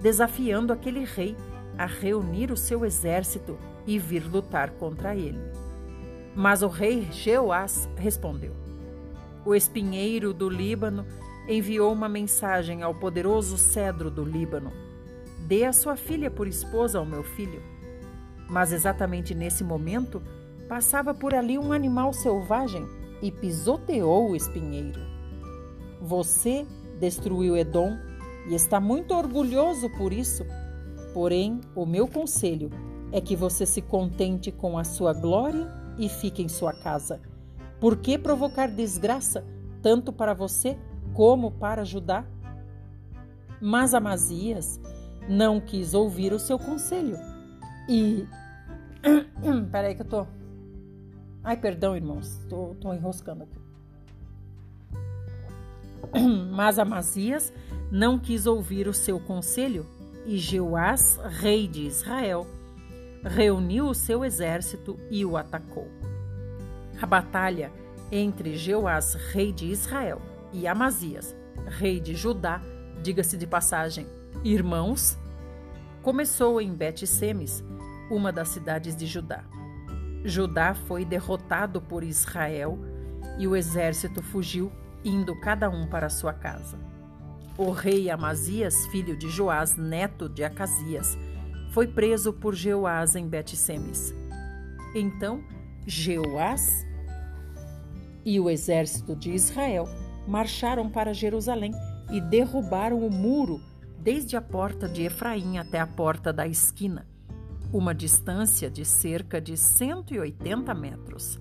[SPEAKER 1] desafiando aquele rei a reunir o seu exército e vir lutar contra ele. Mas o rei Jeoás respondeu: O espinheiro do Líbano enviou uma mensagem ao poderoso cedro do Líbano: Dê a sua filha por esposa ao meu filho. Mas exatamente nesse momento, passava por ali um animal selvagem e pisoteou o espinheiro. Você destruiu Edom e está muito orgulhoso por isso. Porém, o meu conselho é que você se contente com a sua glória e fique em sua casa. Por que provocar desgraça, tanto para você como para Judá? Mas Amazias não quis ouvir o seu conselho e. Peraí, que eu tô. Ai, perdão, irmãos, tô, tô enroscando aqui. Mas Amazias não quis ouvir o seu conselho e Jeoás, rei de Israel, reuniu o seu exército e o atacou. A batalha entre Jeoás, rei de Israel, e Amazias, rei de Judá, diga-se de passagem, irmãos, começou em Bet-Semes, uma das cidades de Judá. Judá foi derrotado por Israel e o exército fugiu, indo cada um para sua casa. O rei Amazias, filho de Joás, neto de Acasias, foi preso por Jeoás em Bet-Semes. Então, Jeoás e o exército de Israel marcharam para Jerusalém e derrubaram o muro desde a porta de Efraim até a porta da esquina, uma distância de cerca de 180 metros.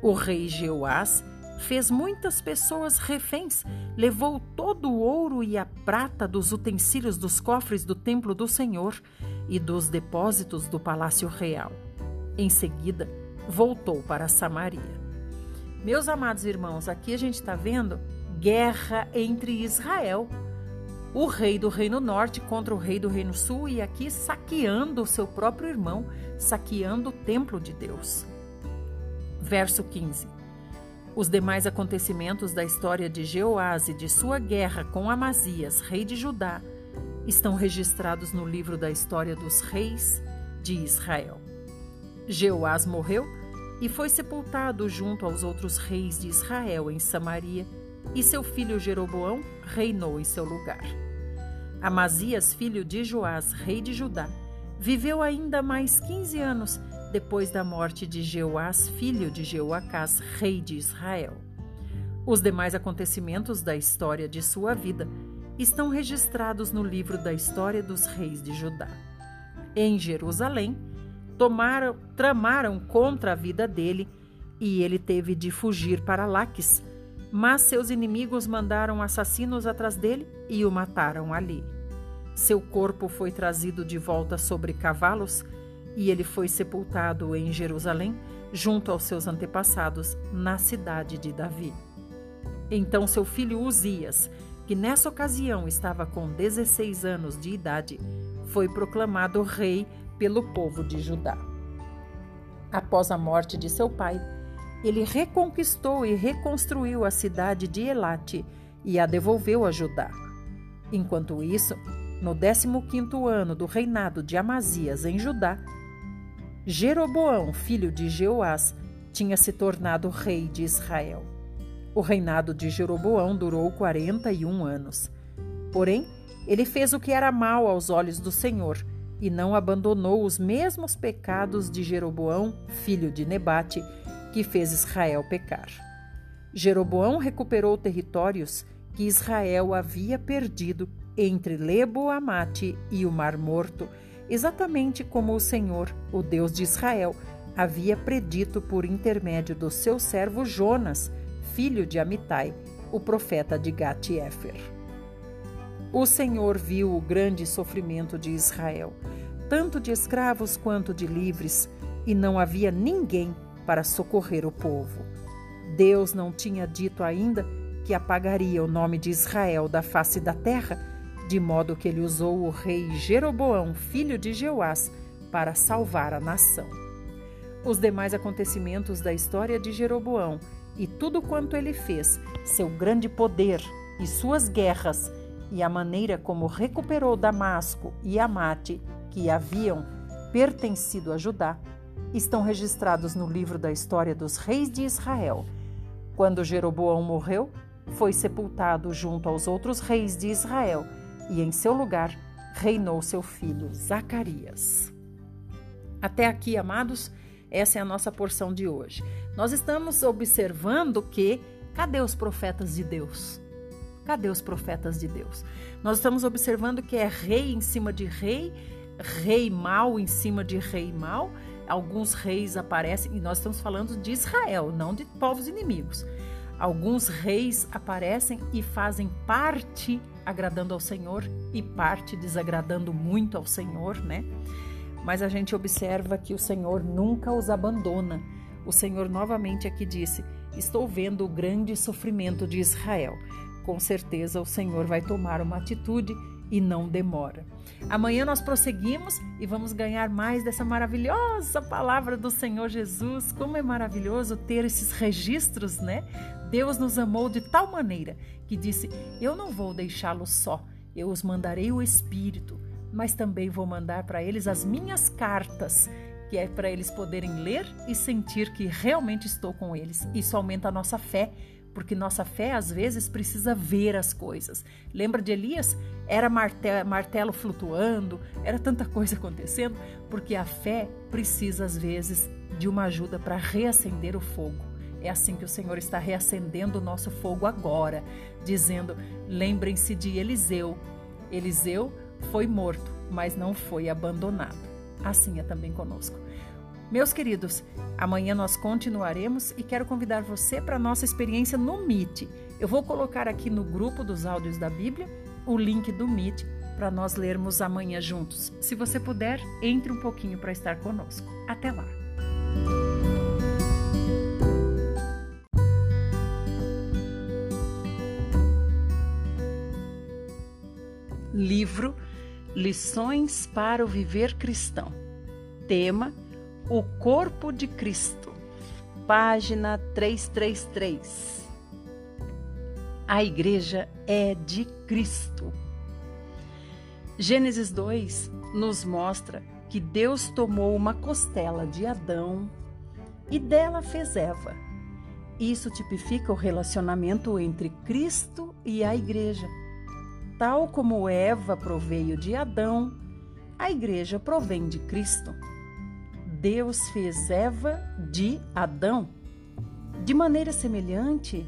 [SPEAKER 1] O rei Jeoás fez muitas pessoas reféns, levou todo o ouro e a prata dos utensílios dos cofres do templo do Senhor e dos depósitos do palácio real. Em seguida, voltou para Samaria. Meus amados irmãos, aqui a gente está vendo guerra entre Israel, o rei do Reino Norte contra o rei do Reino Sul, e aqui saqueando o seu próprio irmão, saqueando o templo de Deus. Verso 15. Os demais acontecimentos da história de Jeoás e de sua guerra com Amazias, rei de Judá, estão registrados no livro da história dos reis de Israel. Jeoás morreu e foi sepultado junto aos outros reis de Israel em Samaria, e seu filho Jeroboão reinou em seu lugar. Amazias, filho de Joás, rei de Judá, viveu ainda mais quinze anos depois da morte de Jeoás, filho de Jeoacás, rei de Israel. Os demais acontecimentos da história de sua vida estão registrados no livro da história dos reis de Judá. Em Jerusalém, tomaram, tramaram contra a vida dele e ele teve de fugir para Laques, mas seus inimigos mandaram assassinos atrás dele e o mataram ali. Seu corpo foi trazido de volta sobre cavalos e ele foi sepultado em Jerusalém, junto aos seus antepassados, na cidade de Davi. Então seu filho Uzias, que nessa ocasião estava com 16 anos de idade, foi proclamado rei pelo povo de Judá. Após a morte de seu pai, ele reconquistou e reconstruiu a cidade de Elate e a devolveu a Judá. Enquanto isso, no 15º ano do reinado de Amazias em Judá, Jeroboão, filho de Jeoás, tinha se tornado rei de Israel. O reinado de Jeroboão durou 41 anos. Porém, ele fez o que era mal aos olhos do Senhor e não abandonou os mesmos pecados de Jeroboão, filho de Nebate, que fez Israel pecar. Jeroboão recuperou territórios que Israel havia perdido entre Lebo-Amate e o Mar Morto exatamente como o Senhor, o Deus de Israel, havia predito por intermédio do seu servo Jonas, filho de Amitai, o profeta de Gat-Efer. O Senhor viu o grande sofrimento de Israel, tanto de escravos quanto de livres, e não havia ninguém para socorrer o povo. Deus não tinha dito ainda que apagaria o nome de Israel da face da terra, de modo que ele usou o rei Jeroboão, filho de Jeoás, para salvar a nação. Os demais acontecimentos da história de Jeroboão e tudo quanto ele fez, seu grande poder e suas guerras, e a maneira como recuperou Damasco e Amate, que haviam pertencido a Judá, estão registrados no livro da história dos reis de Israel. Quando Jeroboão morreu, foi sepultado junto aos outros reis de Israel e em seu lugar reinou seu filho Zacarias. Até aqui, amados, essa é a nossa porção de hoje. Nós estamos observando que cadê os profetas de Deus? Cadê os profetas de Deus? Nós estamos observando que é rei em cima de rei, rei mau em cima de rei mau. Alguns reis aparecem, e nós estamos falando de Israel, não de povos inimigos. Alguns reis aparecem e fazem parte agradando ao Senhor e parte desagradando muito ao Senhor, né? Mas a gente observa que o Senhor nunca os abandona. O Senhor novamente aqui disse: Estou vendo o grande sofrimento de Israel. Com certeza o Senhor vai tomar uma atitude e não demora. Amanhã nós prosseguimos e vamos ganhar mais dessa maravilhosa palavra do Senhor Jesus. Como é maravilhoso ter esses registros, né? Deus nos amou de tal maneira que disse: Eu não vou deixá-los só, eu os mandarei o Espírito, mas também vou mandar para eles as minhas cartas que é para eles poderem ler e sentir que realmente estou com eles. Isso aumenta a nossa fé, porque nossa fé às vezes precisa ver as coisas. Lembra de Elias? Era martelo, flutuando, era tanta coisa acontecendo, porque a fé precisa às vezes de uma ajuda para reacender o fogo. É assim que o Senhor está reacendendo o nosso fogo agora, dizendo: lembrem-se de Eliseu. Eliseu foi morto, mas não foi abandonado. Assim é também conosco. Meus queridos, amanhã nós continuaremos e quero convidar você para a nossa experiência no Meet. Eu vou colocar aqui no grupo dos áudios da Bíblia o link do Meet para nós lermos amanhã juntos. Se você puder, entre um pouquinho para estar conosco. Até lá! Livro Lições para o Viver Cristão. Tema o Corpo de Cristo, página 333. A Igreja é de Cristo. Gênesis 2 nos mostra que Deus tomou uma costela de Adão e dela fez Eva. Isso tipifica o relacionamento entre Cristo e a Igreja. Tal como Eva proveio de Adão, a Igreja provém de Cristo. Deus fez Eva de Adão. De maneira semelhante,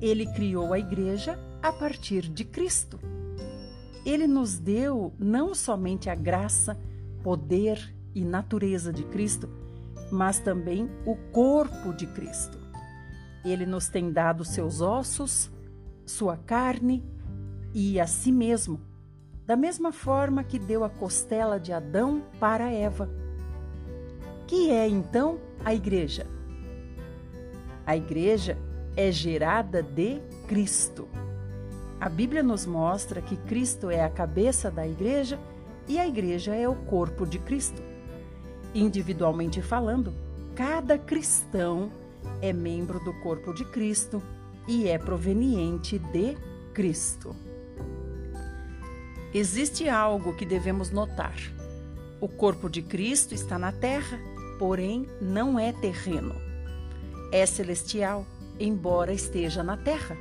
[SPEAKER 1] ele criou a Igreja a partir de Cristo. Ele nos deu não somente a graça, poder e natureza de Cristo, mas também o corpo de Cristo. Ele nos tem dado seus ossos, sua carne e a si mesmo, da mesma forma que deu a costela de Adão para Eva. Que é então a igreja? A igreja é gerada de Cristo. A Bíblia nos mostra que Cristo é a cabeça da igreja e a igreja é o corpo de Cristo. Individualmente falando, cada cristão é membro do corpo de Cristo e é proveniente de Cristo. Existe algo que devemos notar. O corpo de Cristo está na terra, porém não é terreno. É celestial, embora esteja na terra.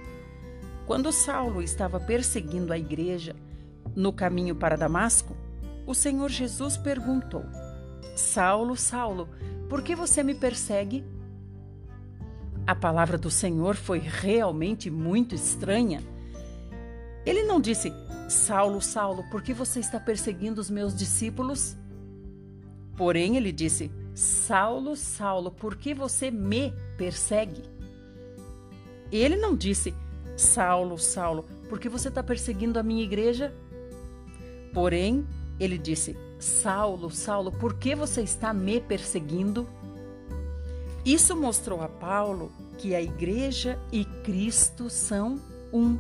[SPEAKER 1] Quando Saulo estava perseguindo a igreja no caminho para Damasco, o Senhor Jesus perguntou: Saulo, Saulo, por que você me persegue? A palavra do Senhor foi realmente muito estranha. Ele não disse: Saulo, Saulo, por que você está perseguindo os meus discípulos? Porém, ele disse: Saulo, Saulo, por que você me persegue? Ele não disse: Saulo, Saulo, por que você está perseguindo a minha igreja? Porém, ele disse: Saulo, Saulo, por que você está me perseguindo? Isso mostrou a Paulo que a igreja e Cristo são um.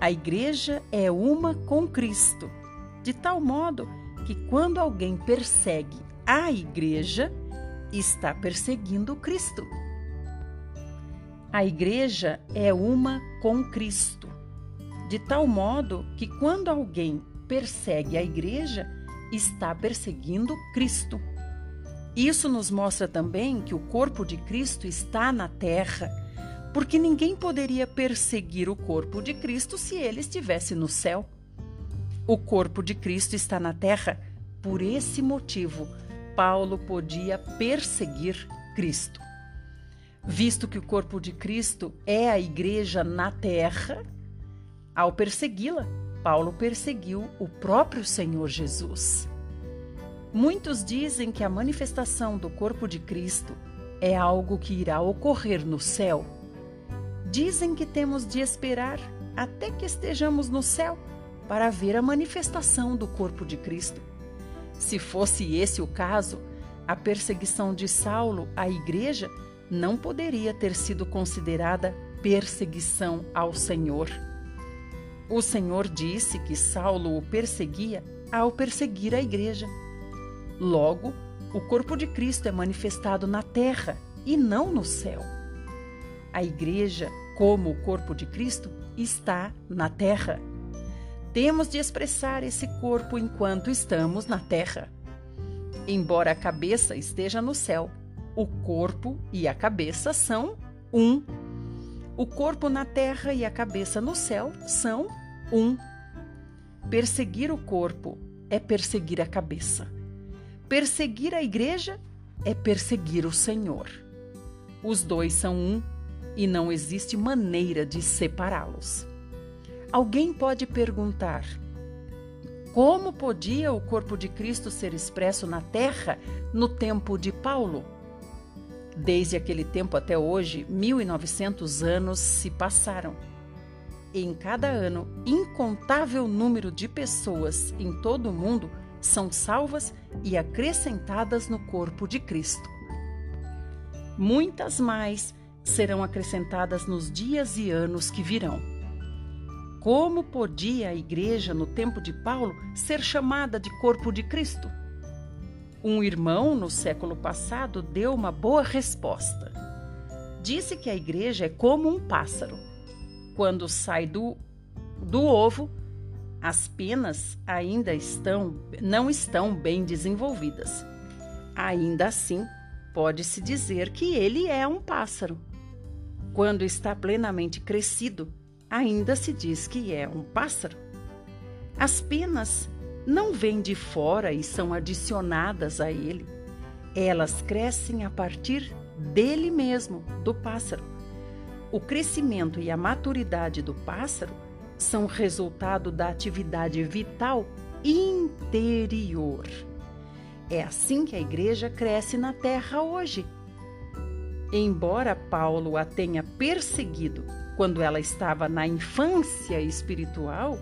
[SPEAKER 1] A igreja é uma com Cristo, de tal modo que quando alguém persegue a igreja, está perseguindo Cristo. A igreja é uma com Cristo, de tal modo que quando alguém persegue a igreja, está perseguindo Cristo. Isso nos mostra também que o corpo de Cristo está na terra, porque ninguém poderia perseguir o corpo de Cristo se ele estivesse no céu. O corpo de Cristo está na terra, por esse motivo, Paulo podia perseguir Cristo. Visto que o corpo de Cristo é a igreja na terra, ao persegui-la, Paulo perseguiu o próprio Senhor Jesus. Muitos dizem que a manifestação do corpo de Cristo é algo que irá ocorrer no céu. Dizem que temos de esperar até que estejamos no céu para ver a manifestação do corpo de Cristo. Se fosse esse o caso, a perseguição de Saulo à igreja não poderia ter sido considerada perseguição ao Senhor. O Senhor disse que Saulo o perseguia ao perseguir a igreja. Logo, o corpo de Cristo é manifestado na terra e não no céu. A igreja, como o corpo de Cristo, está na terra. Temos de expressar esse corpo enquanto estamos na terra. Embora a cabeça esteja no céu, o corpo e a cabeça são um. O corpo na terra e a cabeça no céu são 1. Perseguir o corpo é perseguir a cabeça. Perseguir a igreja é perseguir o Senhor. Os dois são um e não existe maneira de separá-los. Alguém pode perguntar: como podia o corpo de Cristo ser expresso na terra no tempo de Paulo? Desde aquele tempo até hoje, 1900 anos se passaram em cada ano, incontável número de pessoas em todo o mundo são salvas e acrescentadas no corpo de Cristo. Muitas mais serão acrescentadas nos dias e anos que virão. Como podia a igreja no tempo de Paulo ser chamada de corpo de Cristo? Um irmão no século passado deu uma boa resposta. Disse que a igreja é como um pássaro quando sai do, do ovo, as penas ainda estão não estão bem desenvolvidas. Ainda assim, pode-se dizer que ele é um pássaro. Quando está plenamente crescido, ainda se diz que é um pássaro. As penas não vêm de fora e são adicionadas a ele. Elas crescem a partir dele mesmo, do pássaro. O crescimento e a maturidade do pássaro são resultado da atividade vital interior. É assim que a igreja cresce na terra hoje. Embora Paulo a tenha perseguido quando ela estava na infância espiritual,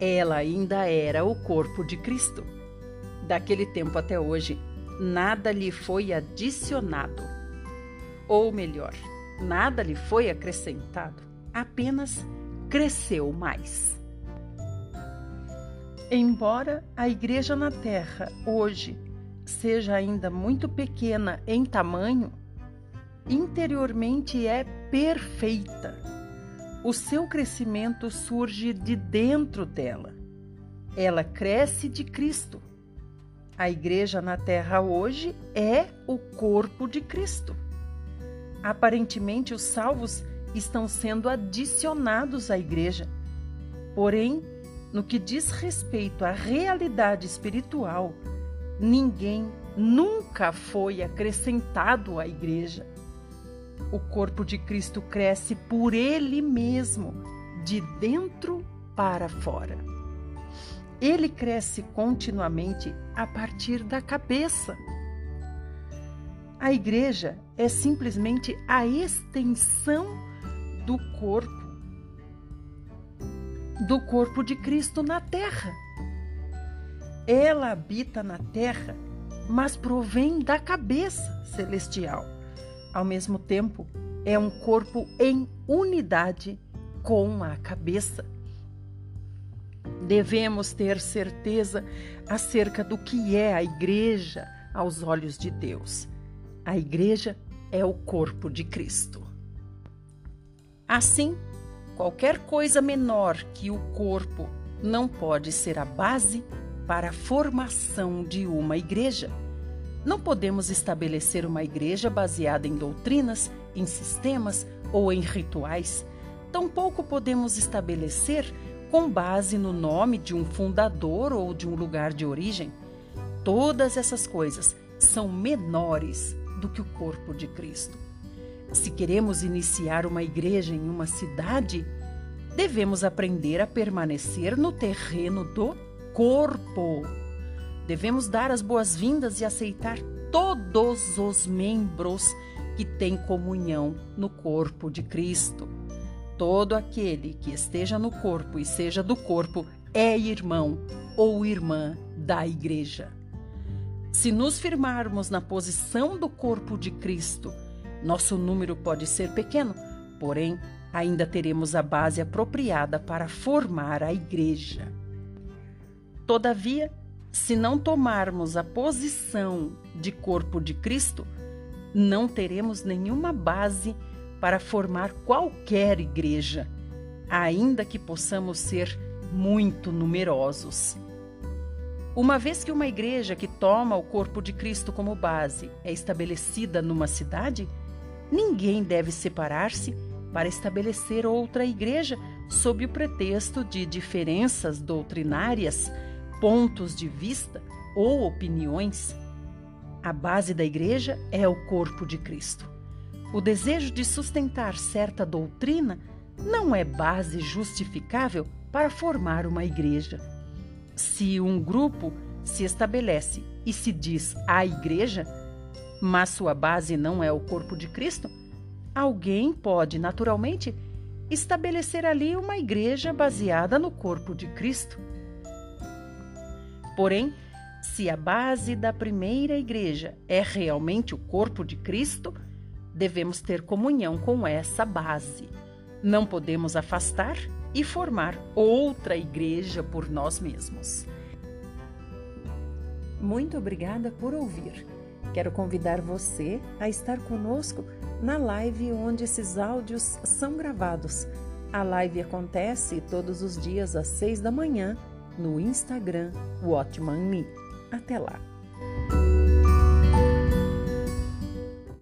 [SPEAKER 1] ela ainda era o corpo de Cristo. Daquele tempo até hoje, nada lhe foi adicionado. Ou melhor, nada lhe foi acrescentado, apenas cresceu mais. Embora a igreja na terra hoje seja ainda muito pequena em tamanho, interiormente é perfeita. O seu crescimento surge de dentro dela. Ela cresce de Cristo. A igreja na terra hoje é o corpo de Cristo. Aparentemente, os salvos estão sendo adicionados à igreja. Porém, no que diz respeito à realidade espiritual, ninguém nunca foi acrescentado à igreja. O corpo de Cristo cresce por ele mesmo, de dentro para fora. Ele cresce continuamente a partir da cabeça. A igreja é simplesmente a extensão do corpo, do corpo de Cristo na terra. Ela habita na terra, mas provém da cabeça celestial ao mesmo tempo, é um corpo em unidade com a cabeça. Devemos ter certeza acerca do que é a igreja aos olhos de Deus. A igreja é o corpo de Cristo. Assim, qualquer coisa menor que o corpo não pode ser a base para a formação de uma igreja. Não podemos estabelecer uma igreja baseada em doutrinas, em sistemas ou em rituais. Tampouco podemos estabelecer com base no nome de um fundador ou de um lugar de origem. Todas essas coisas são menores do que o corpo de Cristo. Se queremos iniciar uma igreja em uma cidade, devemos aprender a permanecer no terreno do corpo Devemos dar as boas-vindas e aceitar todos os membros que têm comunhão no corpo de Cristo. Todo aquele que esteja no corpo e seja do corpo é irmão ou irmã da igreja. Se nos firmarmos na posição do corpo de Cristo, nosso número pode ser pequeno, porém, ainda teremos a base apropriada para formar a igreja. Todavia, se não tomarmos a posição de corpo de Cristo, não teremos nenhuma base para formar qualquer igreja, ainda que possamos ser muito numerosos. Uma vez que uma igreja que toma o corpo de Cristo como base é estabelecida numa cidade, ninguém deve separar-se para estabelecer outra igreja sob o pretexto de diferenças doutrinárias pontos de vista ou opiniões, a base da igreja é o corpo de Cristo. O desejo de sustentar certa doutrina não é base justificável para formar uma igreja. Se um grupo se estabelece e se diz a igreja, mas sua base não é o corpo de Cristo, alguém pode naturalmente estabelecer ali uma igreja baseada no corpo de Cristo. Porém, se a base da primeira igreja é realmente o corpo de Cristo, devemos ter comunhão com essa base. Não podemos afastar e formar outra igreja por nós mesmos. Muito obrigada por ouvir. Quero convidar você a estar conosco na live onde esses áudios são gravados. A live acontece todos os dias às seis da manhã no Instagram Watchman Me. Até lá!